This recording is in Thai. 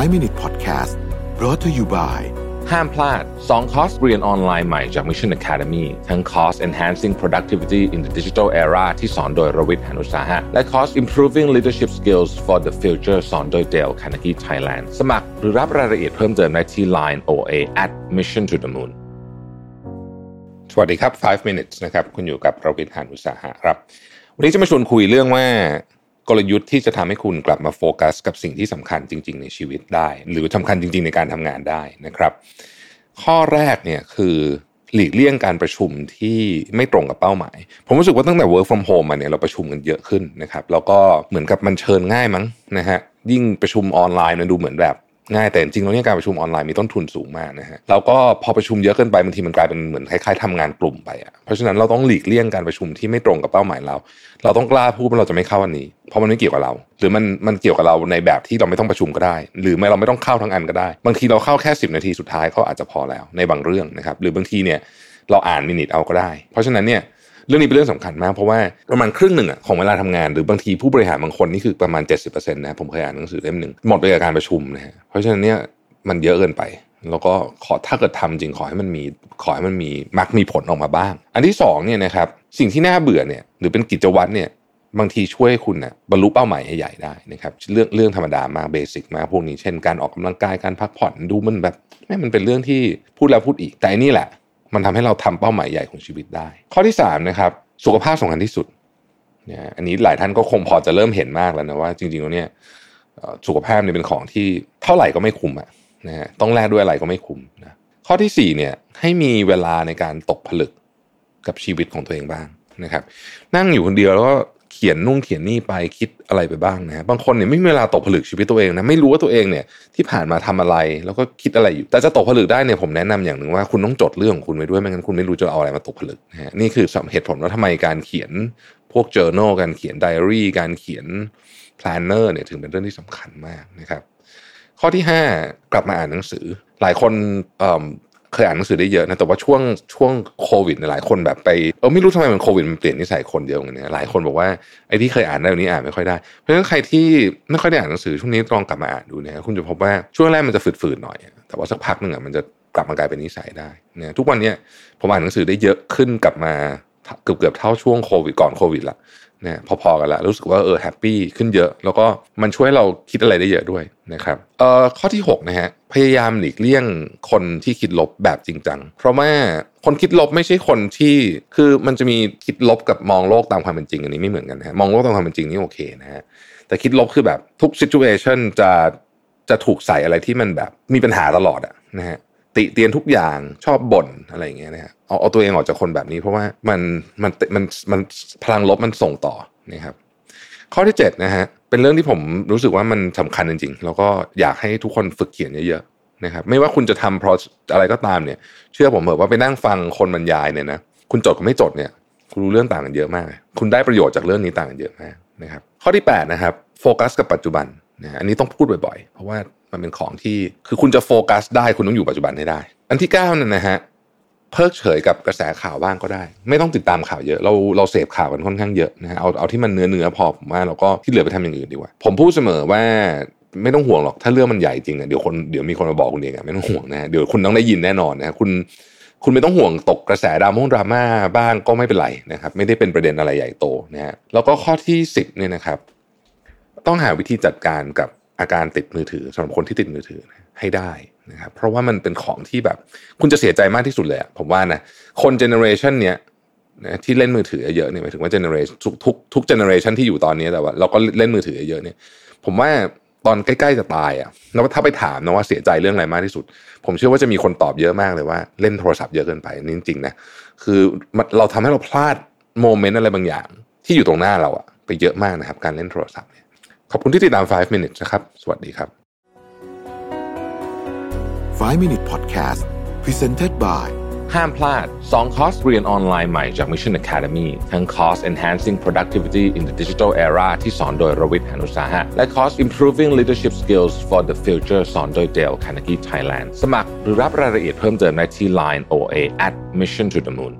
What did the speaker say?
5 Minute Podcast brought to you by ห้ามพลาด 2 คอร์สเรียนออนไลน์ใหม่จาก Mission Academy ทั้งคอร์ส Enhancing Productivity in the Digital Era ที่สอนโดยรวิทย์หานุสาหะ และคอร์ส Improving Leadership Skills for the Future สอนโดย Dale Carnegie Thailand สมัครหรือรับรายละเอียดเพิ่มเติมได้ที่ Line OA at Mission to the Moon สวัสดีครับ 5 minutes นะครับ คุณอยู่กับรวิทย์หานุสาหะครับ วันนี้จะมาชวนคุยเรื่องว่า กลยุทธ์ที่จะทำให้คุณกลับมาโฟกัส กับสิ่งที่สำคัญจริง ๆ ในชีวิตได้ หรือสำคัญจริง ๆ ในการทำงานได้นะครับ ข้อแรกเนี่ยคือหลีกเลี่ยงการประชุมที่ไม่ตรงกับเป้าหมาย ผมรู้สึกว่าตั้งแต่ work from home มาเนี่ยเราประชุมกันเยอะขึ้นนะครับ แล้วก็เหมือนกับมันเชิญง่ายมั้งนะฮะยิ่งประชุมออนไลน์มันดูเหมือนแบบ ง่ายแต่จริงๆแล้วเนี่ยการประชุมออนไลน์มีต้นทุนสูงมากนะฮะแล้วก็พอประชุมเยอะเกินไปบางทีมันกลายเป็นเหมือนคล้ายๆทำงานกลุ่มไปอะเพราะฉะนั้นเราต้องหลีกเลี่ยงการประชุมที่ไม่ตรงกับเป้าหมายเรา เราต้องกล้าพูดว่าเราจะไม่เข้าวันนี้ เพราะมันไม่เกี่ยวกับเรา หรือมันมันเกี่ยวกับเราในแบบที่เราไม่ต้องประชุมก็ได้ หรือไม่เราไม่ต้องเข้าทั้งอันก็ได้ บางทีเราเข้าแค่ 10 นาทีสุดท้ายเขาอาจจะพอแล้วในบางเรื่องนะครับหรือบางทีเนี่ยเราอ่านมินิทเอาก็ได้ เพราะฉะนั้นเนี่ย เรื่องนี้เป็นเรื่องสำคัญมากเพราะว่าประมาณครึ่งหนึ่งของเวลาทำงาน หรือบางทีผู้บริหารบางคนนี่คือประมาณ 70%นะผมเคยอ่านหนังสือเล่มหนึ่งหมดไปกับการประชุมนะฮะเพราะฉะนั้นเนี่ยมันเยอะเกินไปแล้วก็ขอถ้าเกิดทำจริงขอให้มันมีขอให้มันมีมักมีผลออกมาบ้าง อันที่สองเนี่ยนะครับสิ่งที่น่าเบื่อเนี่ยหรือเป็นกิจวัตรเนี่ยบางทีช่วยคุณนะบรรลุเป้าหมายใหญ่ๆได้นะครับเรื่องเรื่องธรรมดามากเบสิกมากพวกนี้เช่นการออกกำลังกายการพักผ่อนดูมันแบบไม่มันเป็นเรื่องที่พูดแล้วพูดอีก แต่อันนี้แหละ มันทำให้เราทำเป้าหมายใหญ่ของชีวิตได้ ข้อที่สามนะครับสุขภาพสำคัญที่สุดเนี่ยอันนี้หลายท่านก็คงพอจะเริ่มเห็นมากแล้วนะว่า จริงๆแล้วเนี่ยสุขภาพเนี่ยเป็นของที่เท่าไหร่ก็ไม่คุ้มอะนะฮะต้องแลกด้วยอะไรก็ไม่คุ้มนะข้อที่4เนี่ยให้มีเวลาในการตกผลึกกับชีวิตของตัวเองบ้างนะครับ นั่งอยู่คนเดียวแล้วก็ ขียนนุ่งเขียนนี่ไปคิดอะไรไปบ้างนะบางคนเนี่ยไม่มีเวลาตกผลึกชีวิตตัวเองนะไม่รู้ว่าตัวเองเนี่ยที่ผ่านมาทำอะไรแล้วก็คิดอะไรอยู่ แต่จะตกผลึกได้เนี่ยผมแนะนำอย่างหนึ่งว่าคุณต้องจดเรื่องของคุณไว้ด้วยไม่งั้นคุณไม่รู้จะเอาอะไรมาตกผลึกนะฮะนี่คือเหตุผลว่าทำไมการเขียนพวก journal การเขียนไดอารี่การเขียน planner เนี่ยถึงเป็นเรื่องที่สำคัญมากนะครับ ข้อที่ 5 กลับมาอ่านหนังสือ หลายคน เคยอ่านหนังสือได้เยอะนะแต่ว่าช่วงช่วงโควิดหลายคนแบบไปเออไม่รู้ทำไมมันโควิดมันเปลี่ยนนิสัยคนเยอะอย่างเงี้ยหลายคนบอกว่าไอ้ที่เคยอ่านได้วันนี้อ่านไม่ค่อยได้เพราะฉะนั้นใครที่ไม่ค่อยได้อ่านหนังสือช่วงนี้ลองกลับมาอ่านดูนะคุณจะพบว่าช่วงแรกมันจะฝืดๆหน่อย แต่ว่าสักพักหนึ่งอะมันจะกลับมากลายเป็นนิสัยได้เนี่ยทุกวันนี้ผมอ่านหนังสือได้เยอะขึ้นกลับมาเกือบเกือบเท่าช่วงโควิดก่อนโควิดละ เนี่ยพอๆกันละรู้สึกว่าเออแฮปปี้ขึ้นเยอะ แล้วก็มันช่วยเราคิดอะไรได้เยอะด้วยนะครับเอ่อข้อที่6นะฮะพยายามหลีกเลี่ยงคนที่คิดลบแบบจริงจังเพราะว่าคนคิดลบไม่ใช่คนที่คือมันจะมีคิดลบกับมองโลกตามความเป็นจริงอันนี้ไม่เหมือนกันนะฮะมองโลกตามความเป็นจริงนี่โอเคนะฮะแต่คิดลบคือแบบทุกซิจูเอชันจะจะถูกใส่อะไรที่มันแบบมีปัญหาตลอดอะนะฮะ ติเตียนทุกอย่างชอบบ่นอะไรอย่างเงี้ยนะฮะเอาเอาตัวเองออกจากคนแบบนี้เพราะว่ามันมันมันมันพลังลบมันส่งต่อนะครับ ข้อที่7นะฮะเป็นเรื่องที่ผมรู้สึกว่ามันสำคัญจริงๆ แล้วก็อยากให้ทุกคนฝึกเขียนเยอะๆนะครับ ไม่ว่าคุณจะทำเพราะอะไรก็ตามเนี่ย เชื่อผมเถอะว่าไปนั่งฟังคนบรรยายเนี่ยนะคุณจดกับไม่จดเนี่ย คุณรู้เรื่องต่างกันเยอะมาก คุณได้ประโยชน์จากเรื่องนี้ต่างกันเยอะมากนะครับ ข้อที่8นะครับโฟกัสกับปัจจุบันนะอันนี้ต้องพูดบ่อยๆ เพราะว่า มันเป็นของที่คือคุณจะโฟกัสได้คุณต้องอยู่ปัจจุบันให้ได้ อันที่9นี่ยนะฮะเพิกเฉยกับกระแสข่าวบ้างก็ได้ ไม่ต้องติดตามข่าวเยอะ เราเราเสพข่าวกันค่อนข้างเยอะนะฮะเอาเอาที่มันเนื้อเนื้อพอผมว่าเราก็ที่เหลือไปทำอย่างอื่นดีกว่า ผมพูดเสมอว่าไม่ต้องห่วงหรอกถ้าเรื่องมันใหญ่จริงอะเดี๋ยวคนเดี๋ยวมีคนมาบอกคุณเองอะไม่ต้องห่วงนะเดี๋ยวคุณต้องได้ยินแน่นอนนะคุณคุณไม่ต้องห่วงตกกระแสดราม่งดราม่าบ้างก็ไม่เป็นไรนะครับ ไม่ได้เป็นประเด็นอะไรใหญ่โตนะฮะแล้วก็ข้อที่สิบเนี่ยนะครับ ต้องหาวิธีจัดการกับ อาการติดมือถือสำหรับคนที่ติดมือถือให้ได้นะครับเพราะว่ามันเป็นของที่แบบ คุณจะเสียใจมากที่สุดเลยผมว่านะคน generation เนี้ยนะที่เล่นมือถือเยอะเนี่ยหมายถึงว่า generation ทุกทุกทุก generation ที่อยู่ตอนนี้แต่ว่าเราก็เล่นมือถือเยอะเนี่ย ผมว่าตอนใกล้ๆจะตายอะแล้วถ้าไปถามนะว่าเสียใจเรื่องอะไรมากที่สุด ผมเชื่อว่าจะมีคนตอบเยอะมากเลยว่าเล่นโทรศัพท์เยอะเกินไปนี่จริงๆนะคือเราทำให้เราพลาด moment อะไรบางอย่าง ที่อยู่ตรงหน้าเราอะไปเยอะมากนะครับ การเล่นโทรศัพท์เนี่ย ขอบคุณที่ติดตาม 5 minutes นะครับ สวัสดีครับ 5 Minute Podcast Presented by ห้ามพลาด 2 คอร์สเรียนออนไลน์ใหม่จาก Mission Academy ทั้งคอร์ส Enhancing Productivity in the Digital Era ที่สอนโดยรวิทย์หานุสาหะ และคอร์ส Improving Leadership Skills for the Future สอนโดย Dale Carnegie Thailand สมัครหรือรับรายละเอียดเพิ่มเติมได้ที่ Line OA at Mission to the Moon